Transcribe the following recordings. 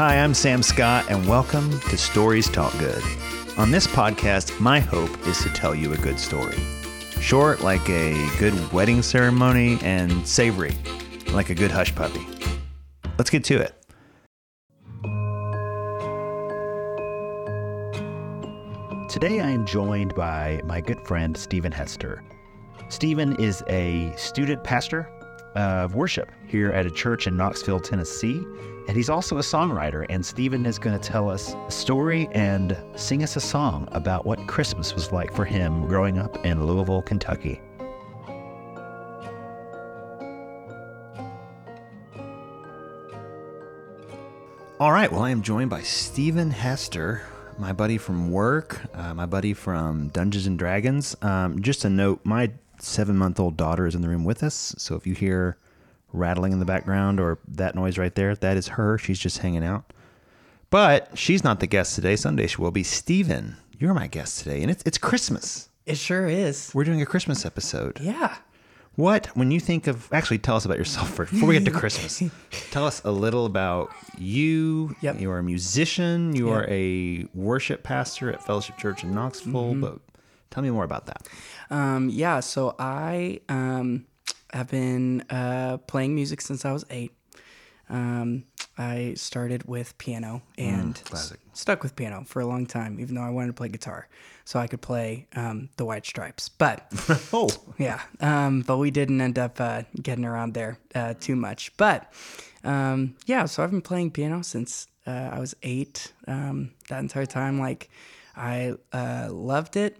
Hi, I'm Sam Scott, and welcome to Stories Talk Good. On this podcast, my hope is to tell you a good story. Short, like a good wedding ceremony, and savory, like a good hush puppy. Let's get to it. Today, I am joined by my good friend, Stephen Hester. Stephen is a student pastor of worship here at a church in Knoxville, Tennessee. And he's also a songwriter. And Stephen is going to tell us a story and sing us a song about what Christmas was like for him growing up in Louisville, Kentucky. All right. Well, I am joined by Stephen Hester, my buddy from work, uh, my buddy from Dungeons and Dragons. Um, just a note my seven month old daughter is in the room with us. So if you hear rattling in the background or that noise right there, that is her. She's just hanging out. But she's not the guest today. Sunday she will be. Stephen, you're my guest today, and it's it's Christmas. It sure is. We're doing a Christmas episode. Yeah. What, when you think of, actually, tell us about yourself first before we get to Christmas. tell us a little about you. Yep. You are a musician. You Yep. are a worship pastor at Fellowship Church in Knoxville. Mm-hmm. But tell me more about that. Um, yeah. So I um, have been uh, playing music since I was eight. Um, I started with piano and Mm, s- stuck with piano for a long time, even though I wanted to play guitar so I could play um, the White Stripes. But Oh, yeah, um, but we didn't end up uh, getting around there uh, too much. But um, yeah, so I've been playing piano since uh, I was eight. Um, that entire time, like I uh, loved it.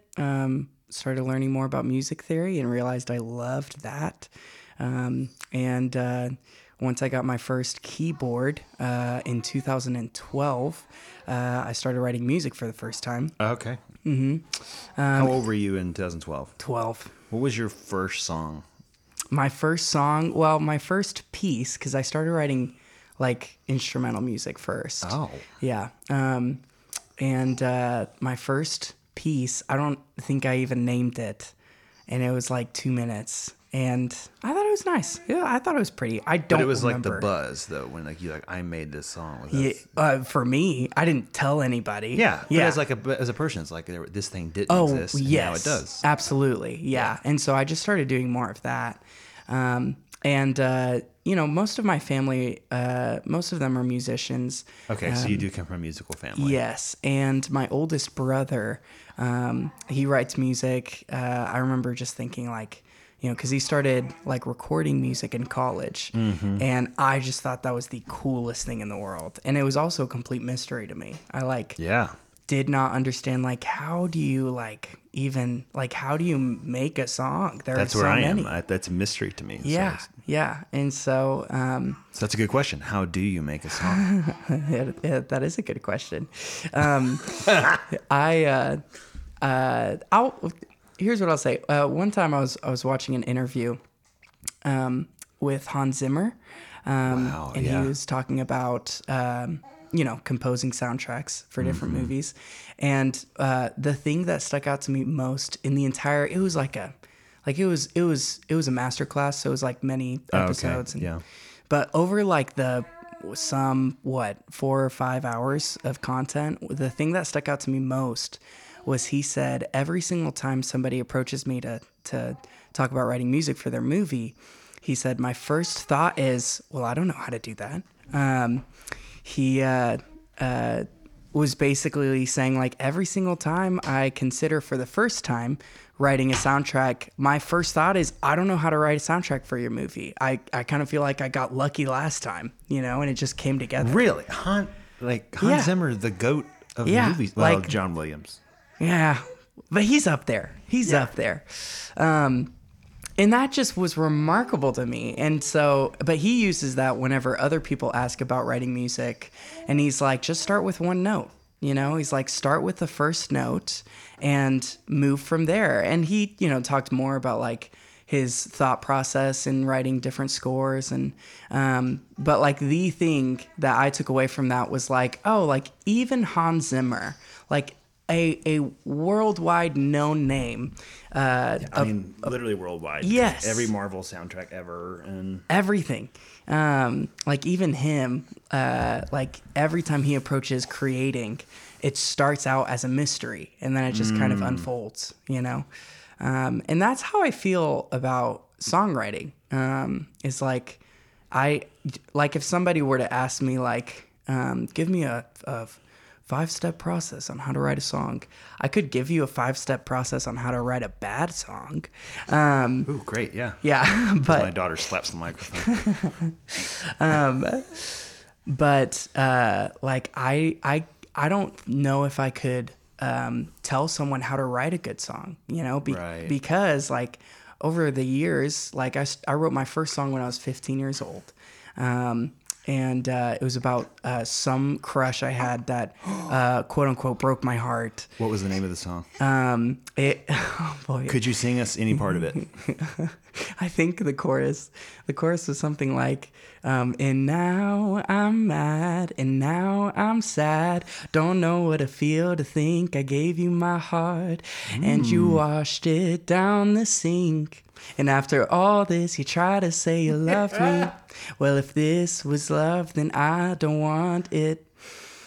Um, started learning more about music theory and realized I loved that. Um, and uh, once I got my first keyboard uh, in 2012, uh, I started writing music for the first time. okay. Mm-hmm. How old were you in 2012? 12. What was your first song? my first song well my first piece because i started writing like instrumental music first Oh. yeah um and uh my first piece i don't think i even named it and it was like two minutes and i thought it was nice yeah i thought it was pretty i don't But it was remember. like the buzz, though, when like you like, I made this song. Was yeah, uh, for me i didn't tell anybody Yeah, yeah But as like a as a person, it's like this thing didn't Oh, exist. yes. now it does. Absolutely. Yeah. And so I just started doing more of that. Um, and, uh, you know, most of my family, uh, most of them are musicians. Okay, so you do come from a musical family. Yes. And my oldest brother, um, he writes music. Uh, I remember just thinking, like, you know, because he started like recording music in college. Mm-hmm. And I just thought that was the coolest thing in the world. And it was also a complete mystery to me. I like, Yeah. Did not understand like how do you like even like how do you make a song there That's are where so I many am. I, that's a mystery to me. Yeah it's- yeah and so um So that's a good question. How do you make a song? that is a good question um i uh uh i'll here's what i'll say uh one time i was i was watching an interview um with hans zimmer um Wow, and yeah. he was talking about um you know composing soundtracks for different Mm-hmm. movies and uh the thing that stuck out to me most in the entire it was like a like it was it was it was a master class so it was like many Oh, okay, episodes and yeah. but over like the some what four or five hours of content, the thing that stuck out to me most was he said every single time somebody approaches me to to talk about writing music for their movie, he said my first thought is, well, I don't know how to do that. Um, he uh, uh, was basically saying like every single time I consider for the first time writing a soundtrack, my first thought is I don't know how to write a soundtrack for your movie. I, I kind of feel like I got lucky last time, you know, and it just came together. really, Han, like Hans Yeah. Zimmer, the goat of Yeah, movies. Well, like- John Williams. Yeah, but he's up there. He's up there. Um, and that just was remarkable to me. And so, but he uses that whenever other people ask about writing music. And he's like, just start with one note. You know, he's like, start with the first note and move from there. And he, you know, talked more about like his thought process in writing different scores and um, but like the thing that I took away from that was like, oh, like even Hans Zimmer, like a a worldwide known name. Uh, I mean, literally worldwide. Yes. Every Marvel soundtrack ever, and everything. Um, like even him, uh, like every time he approaches creating, it starts out as a mystery and then it just kind of unfolds, you know? Um, and that's how I feel about songwriting. Um, is like, I, like if somebody were to ask me like, um, give me a, a five step process on how to write a song. I could give you a five step process on how to write a bad song. Um, ooh, great, yeah. yeah, but My daughter slaps the microphone. but uh, like I I I don't know if I could um, tell someone how to write a good song, you know, be- Right. because like over the years, like I, I wrote my first song when I was 15 years old. Um, and uh, it was about uh, some crush I had that uh, quote unquote broke my heart. what was the name of the song? Um, it, oh boy, Could you sing us any part of it? I think the chorus, the chorus was something like, um, "And now I'm mad, and now I'm sad. Don't know what to feel to think I gave you my heart, and you washed it down the sink. And after all this, you try to say you love me. Well, if this was love, then I don't want it.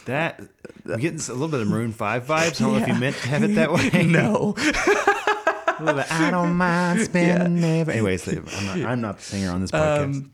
That I'm getting a little bit of Maroon Five vibes. I don't know if you meant to have it that way. No, I don't mind spending every. Anyways, I'm not, I'm not the singer on this podcast.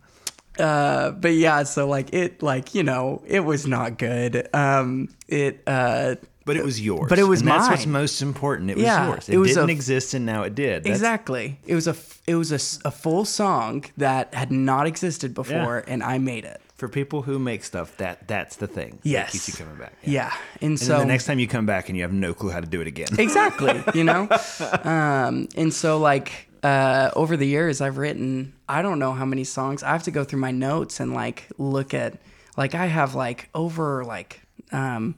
uh, but yeah, so like it, like you know, it was not good. Um, it. Uh, but it was yours. but it was and That's what's most important. It was Yeah, yours. It, it didn't a- exist, and now it did. That's- Exactly. It was a it was a, a full song that had not existed before, and I made it. For people who make stuff, that that's the thing. Yes. keeps you coming back. Yeah, and, And so the next time you come back and you have no clue how to do it again. exactly, you know, um, and so like uh, over the years, I've written I don't know how many songs. I have to go through my notes and like look at like I have like over like um,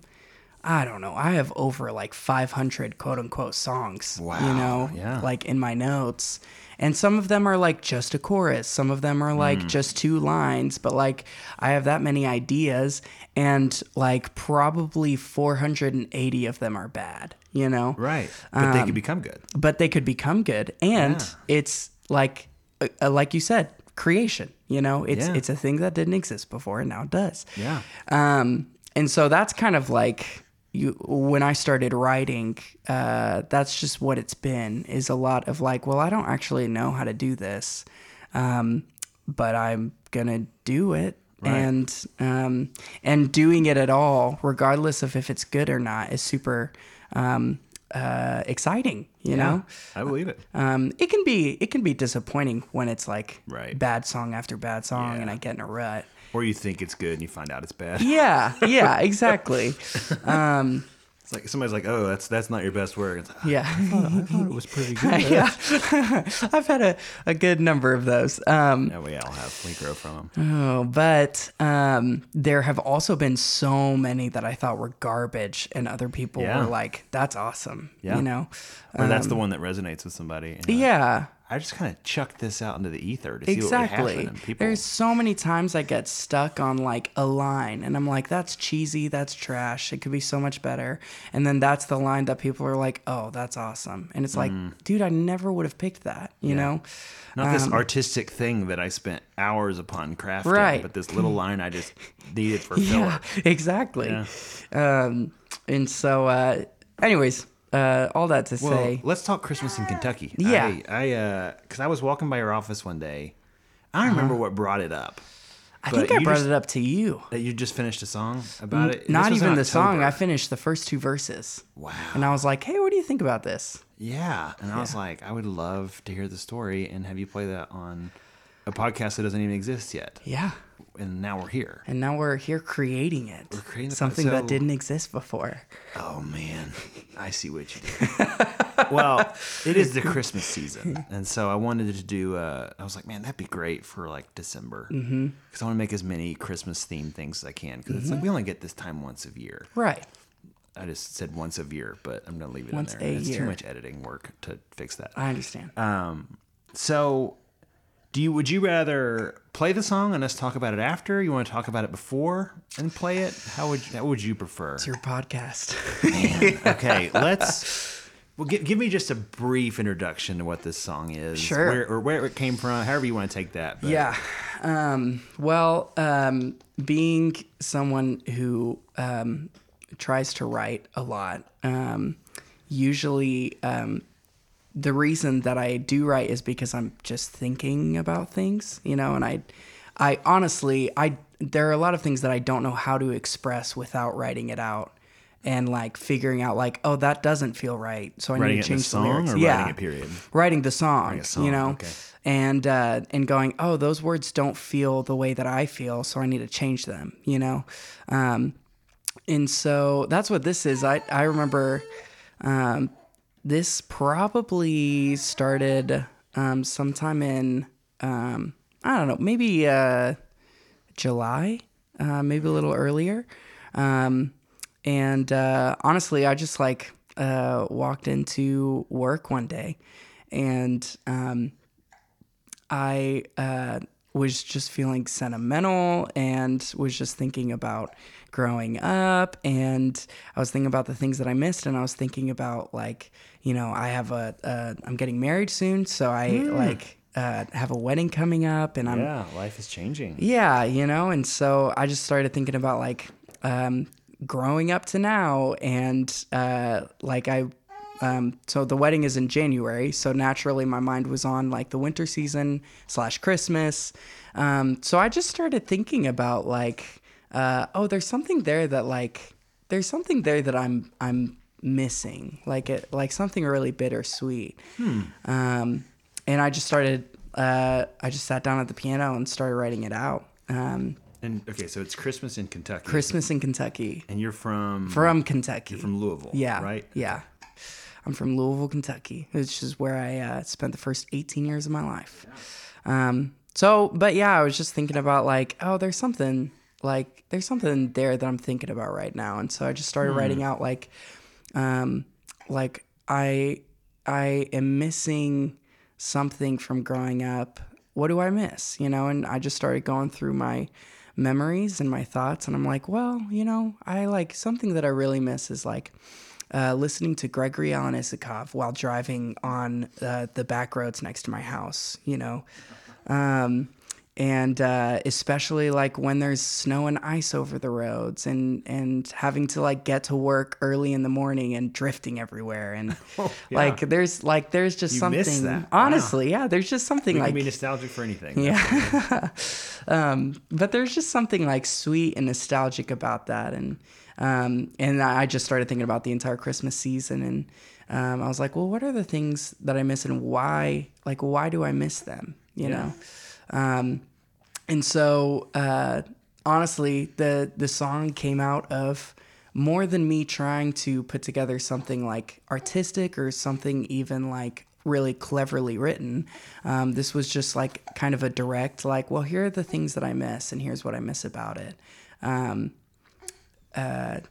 I don't know. I have over like 500 quote unquote songs. wow. You know, yeah. like in my notes. And some of them are like just a chorus. Some of them are Mm. like just two lines. But like I have that many ideas, and like probably 480 of them are bad. You know, right. But they Um, could become good. but they could become good. And it's like, uh, uh, like you said, creation. You know, it's Yeah. it's a thing that didn't exist before, and now it does. Yeah. Um, and so that's kind of like you when I started writing. Uh, that's just what it's been. Is a lot of like, well, I don't actually know how to do this, um, but I'm gonna do it. Right. And um, and doing it at all, regardless of if it's good or not, is super um, uh, exciting. You know, I believe it. um, it can be it can be disappointing when it's like Right. bad song after bad song, and I get in a rut. Or you think it's good and you find out it's bad. Yeah, yeah, exactly. Um, It's like somebody's like, "Oh, that's that's not your best work." Like, yeah, I thought it was pretty good. yeah. I've had a, a good number of those. Um, Yeah, we all have. We grow from them. oh, but um, there have also been so many that I thought were garbage, and other people Yeah. were like, "That's awesome," Yeah. you know? Or that's the one that resonates with somebody. you're like, Yeah, I just kind of chuck this out into the ether to see what would happen. exactly. People, There's so many times I get stuck on like a line, and I'm like, "That's cheesy. That's trash. It could be so much better." And then that's the line that people are like, "Oh, that's awesome," and it's like, dude, I never would have picked that. You know? not this um, artistic thing that I spent hours upon crafting, Right. but this little line I just needed for Yeah, filler. exactly. Yeah. Um, and so, uh, anyways, uh, all that to Well, say, let's talk Christmas in Kentucky. Yeah. I, I, uh, because I was walking by your office one day. I don't remember what brought it up. I think I brought just- it up to you. That you just finished a song about it. Not even the song. I finished the first two verses. Wow. And I was like, hey, what do you think about this? Yeah, and I was like, I would love to hear the story and have you play that on a podcast that doesn't even exist yet. Yeah. And now we're here. And now we're here creating it. We're creating the- something so- that didn't exist before. Oh man, I see what you did. well, it is the Christmas season, and so I wanted to do. Uh, I was like, man, that'd be great for like December, because Mm-hmm. I want to make as many Christmas themed things as I can. Because it's like we only get this time once a year. Right. I just said once a year, but I'm gonna leave it Once in there. a it's year. too much editing work to fix that. I understand. Um, so Do you would you rather play the song and us talk about it after? You want to talk about it before and play it? How would how would you prefer? It's your podcast. okay, let's. Well, give, give me just a brief introduction to what this song is, Sure. where, or where it came from, however you want to take that. but- Yeah. Um, well, um, being someone who um, tries to write a lot, um, usually um, the reason that I do write is because I'm just thinking about things, you know, and I, I honestly, I there are a lot of things that I don't know how to express without writing it out. And like figuring out like oh that doesn't feel right so I Writing need to change the song lyrics or yeah writing a period? writing the song, a song, you know, okay. and uh, and going, oh, those words don't feel the way that I feel, so I need to change them, you know. Um, and so that's what this is. I I remember um, this probably started um, sometime in um, I don't know, maybe uh, July, uh, maybe a little earlier. Um, and uh, honestly, I just like uh, walked into work one day, and um, I uh, was just feeling sentimental and was just thinking about growing up and I was thinking about the things that I missed and I was thinking about like you know I have a uh, I'm getting married soon so I like uh, have a wedding coming up and I'm yeah, life is changing. yeah, you know, and so I just started thinking about like um, growing up to now, and uh, like I, um, so the wedding is in January, so naturally my mind was on like the winter season slash Christmas. Um, so I just started thinking about like, uh, oh, there's something there that like, there's something there that I'm I'm missing, like it like something really bittersweet. Um, and I just started. Uh, I just sat down at the piano and started writing it out. Um, And okay, so it's Christmas in Kentucky. Christmas in Kentucky. and you're from From Kentucky. You're from Louisville. yeah. right. Yeah. I'm from Louisville, Kentucky, which is where I uh, spent the first 18 years of my life. Um, so, but yeah, I was just thinking about like, oh, there's something like there's something there that I'm thinking about right now, and so I just started writing out like, um, like I I am missing something from growing up. What do I miss? You know, and I just started going through my memories and my thoughts, and I'm like, well, you know, I like something that I really miss is like uh, listening to Gregory Alan Isakov while driving on uh, the back roads next to my house, you know. Um, and uh, especially like when there's snow and ice over the roads and, and having to like get to work early in the morning and drifting everywhere. And like there's like there's just Oh, You something, that. Wow. honestly, yeah, there's just something We like can be nostalgic for anything. yeah. um, but there's just something like sweet and nostalgic about that, and um, and I just started thinking about the entire Christmas season, and um, I was like, well, what are the things that I miss, and why? Like, why do I miss them? You know, um, and so uh, honestly, the the song came out of more than me trying to put together something like artistic or something even like really cleverly written. Um, this was just like kind of a direct, like, well, here are the things that I miss, and here's what I miss about it. Um, uh,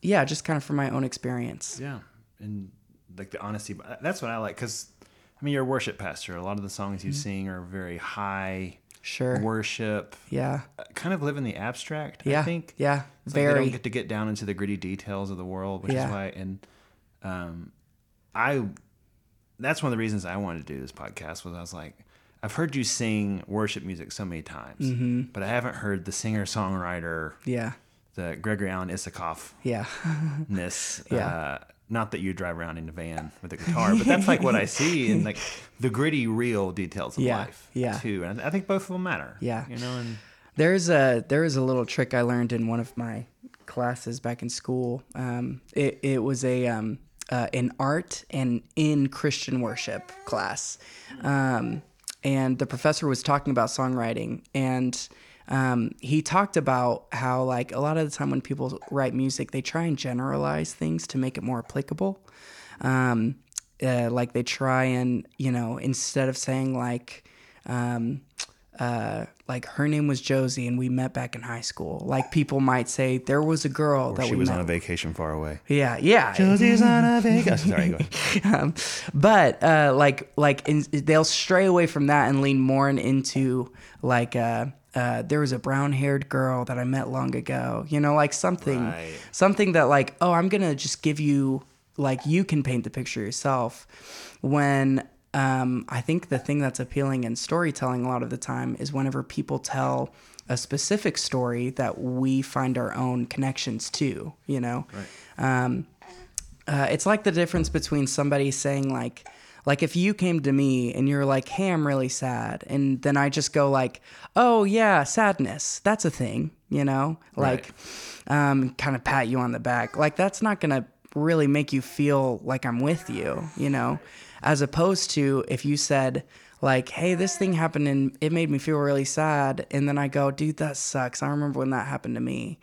yeah, just kind of from my own experience. Yeah, and like the honesty. That's what I like because I mean you're a worship pastor. A lot of the songs you sing are very high Sure. worship. Yeah. uh, Kind of live in the abstract. I Yeah. think. Yeah. It's like they Very. don't get to get down into the gritty details of the world, which Yeah. is why. And um, I, that's one of the reasons I wanted to do this podcast was I was like, I've heard you sing worship music so many times, Mm-hmm. but I haven't heard the singer songwriter, yeah. the Gregory Alan Isakov Yeah. ness. Yeah. Uh, not that you drive around in a van with a guitar, but that's like what I see in like the gritty, real details of Yeah, life. yeah. Too, and I think both of them matter. Yeah. You know, and There's a there was a little trick I learned in one of my classes back in school. Um, it it was a um, uh, an art and in Christian worship class, um, and the professor was talking about songwriting and. Um, he talked about how like a lot of the time when people write music they try and generalize things to make it more applicable um, uh, like they try and you know instead of saying like um, uh, like her name was Josie and we met back in high school. Like people might say there was a girl that she was met. on a vacation far away. yeah, yeah. Josie's on a vacation. Sorry, go ahead. um, but uh, like like in, they'll stray away from that and lean more into like uh, uh, there was a brown haired girl that I met long ago. You know, like something Right. something that like oh I'm gonna just give you like you can paint the picture yourself. When um, I think the thing that's appealing in storytelling a lot of the time is whenever people tell a specific story that we find our own connections to. You know. Um, uh, it's like the difference between somebody saying like like if you came to me and you're like hey i'm really sad and then i just go like oh yeah sadness that's a thing you know? Like um, kind of pat you on the back. Like that's not gonna really make you feel like i'm with you you know? As opposed to if you said like hey this thing happened and it made me feel really sad and then i go dude that sucks. I remember when that happened to me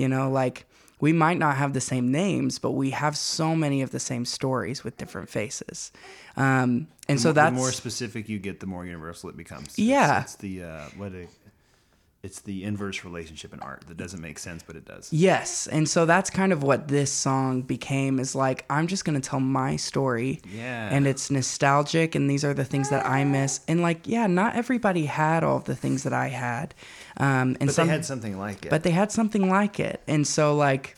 you know like we might not have the same names, but we have so many of the same stories with different faces. Um, and so the that's the more specific you get, the more universal it becomes. It's- Yeah. it's, the uh, what a, it's the inverse relationship in art that doesn't make sense, but it does. yes. And so that's kind of what this song became is like, I'm just going to tell my story. Yeah. And it's nostalgic, and these are the things that I miss. And like, yeah, not everybody had all of the things that I had. Um, and But some, they had something like it. but they had something like it. And so like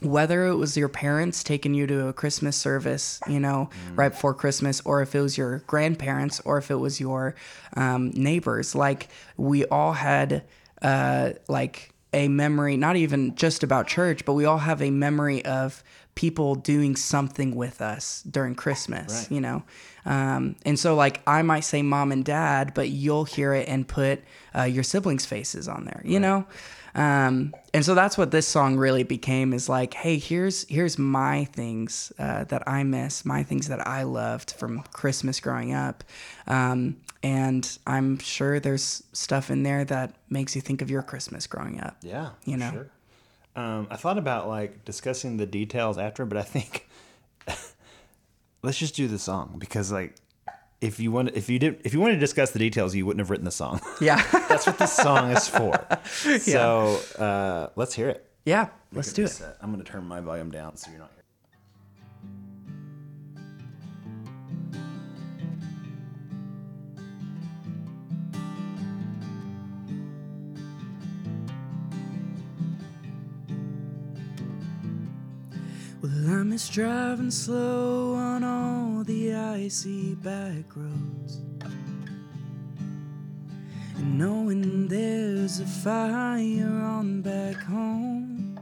whether it was your parents taking you to a Christmas service, you know, right before Christmas, or if it was your grandparents, or if it was your um, neighbors, like we all had uh, like a memory, not even just about church, but we all have a memory of people doing something with us during Christmas, Right. you know. Um, and so, like, I might say mom and dad, but you'll hear it and put uh, your siblings' faces on there, you know. Um, and so that's what this song really became is like, hey, here's here's my things uh, that I miss, my things that I loved from Christmas growing up, um, and I'm sure there's stuff in there that makes you think of your Christmas growing up. yeah, you know. Sure. Um, I thought about like discussing the details after, but I think let's just do the song because like if you want if you did if you wanted to discuss the details, you wouldn't have written the song. Yeah, That's what this song is for. So uh, let's hear it. yeah. Let's do it. Uh, I'm going to turn my volume down so you're not here. Well, I miss driving slow on all the icy back roads. And knowing there's a fire on back home.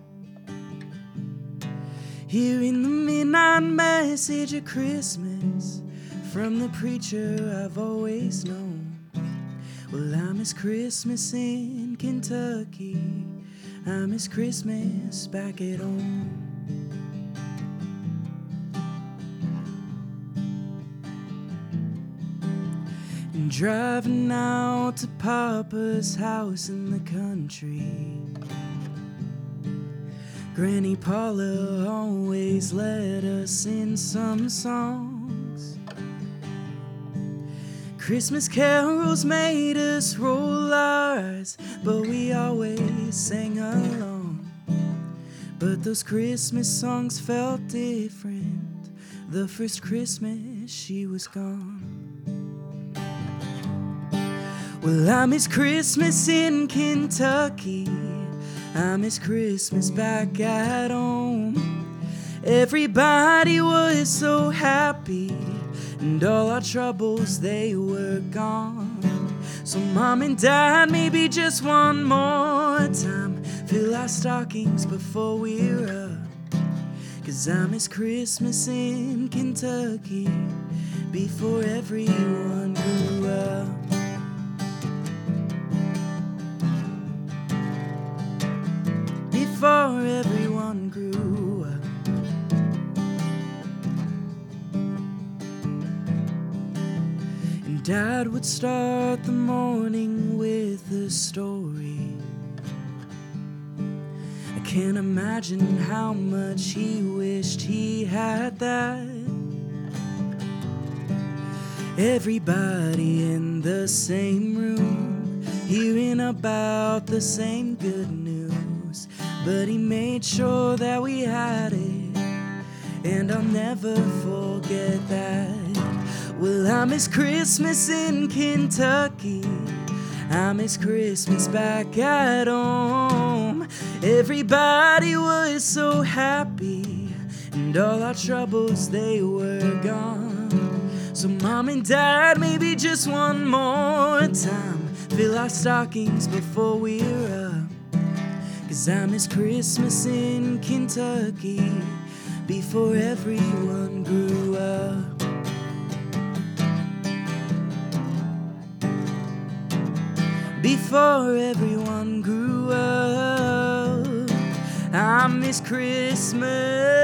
Hearing the midnight message of Christmas from the preacher I've always known. Well, I miss Christmas in Kentucky. I miss Christmas back at home. Driving out to Papa's house in the country. Granny Paula always let us sing some songs. Christmas carols made us roll our eyes, but we always sang along. But those Christmas songs felt different. The first Christmas she was gone. Well, I miss Christmas in Kentucky. I miss Christmas back at home. Everybody was so happy, and all our troubles they were gone. So, mom and dad, maybe just one more time, fill our stockings before we're up. Cause I miss Christmas in Kentucky before everyone grew up. Before everyone grew. And Dad would start the morning with a story. I can't imagine how much he wished he had that. Everybody in the same room, hearing about the same good news. But he made sure that we had it, and I'll never forget that. Well, I miss Christmas in Kentucky. I miss Christmas back at home. Everybody was so happy, and all our troubles they were gone. So, mom and dad, maybe just one more time, fill our stockings before we're up. Cause I miss Christmas in Kentucky before everyone grew up. Before everyone grew up, I miss Christmas.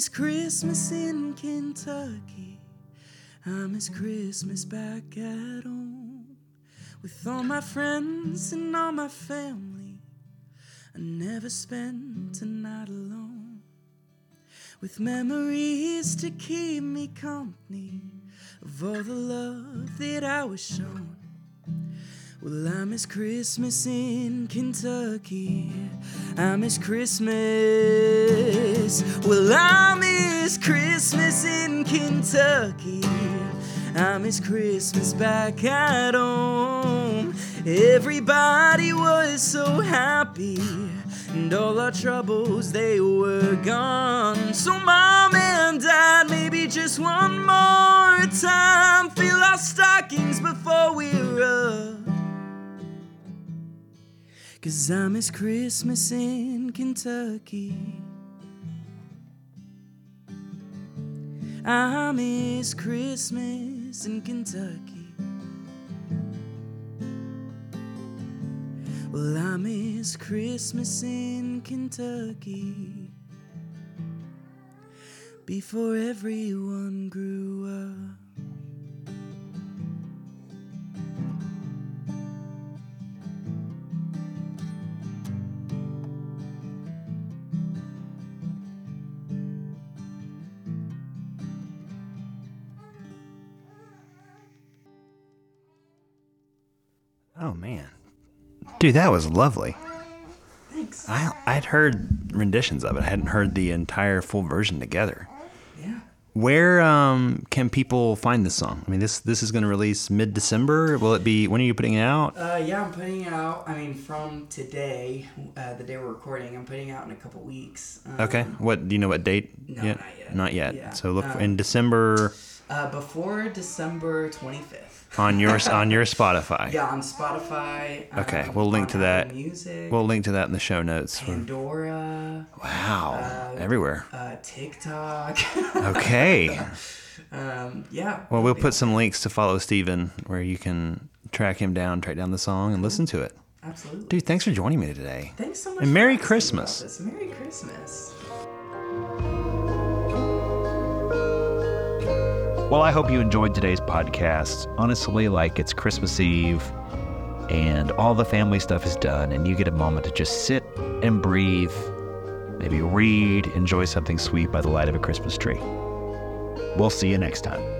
Miss Christmas in Kentucky. I miss Christmas back at home with all my friends and all my family. I never spent a night alone with memories to keep me company of all the love that I was shown. Well, I miss Christmas in Kentucky. I miss Christmas. Well, I miss Christmas in Kentucky. I miss Christmas back at home. Everybody was so happy, and all our troubles they were gone. So, mom and dad, maybe just one more time, fill our stockings before we're up. Cause I miss Christmas in Kentucky. I miss Christmas in Kentucky. Well, I miss Christmas in Kentucky. Before everyone grew up. Oh man, dude, that was lovely. Thanks. I I'd heard renditions of it. I hadn't heard the entire full version together. Yeah. Where um, can people find this song? I mean, this this is going to release mid December. Will it be? When are you putting it out? Uh, yeah, I'm putting it out. I mean, from today, uh, the day we're recording, I'm putting it out in a couple weeks. Um, Okay. What do you know? What date? No, not yet. Not yet. Yeah. So look Um, in December Uh, before December 25th. On your on your Spotify. Yeah, on Spotify. Okay, um, we'll link to that. Music. We'll link to that in the show notes. Pandora. Wow. Uh, Everywhere. Uh, TikTok. Okay. um, yeah. Well, we'll put some links to follow Stephen where you can track him down, track down the song, and listen to it. Absolutely. Dude, thanks for joining me today. Thanks so much. And Merry Christmas. Merry Christmas. Well, I hope you enjoyed today's podcast. Honestly, like it's Christmas Eve and all the family stuff is done, and you get a moment to just sit and breathe, maybe read, enjoy something sweet by the light of a Christmas tree. We'll see you next time.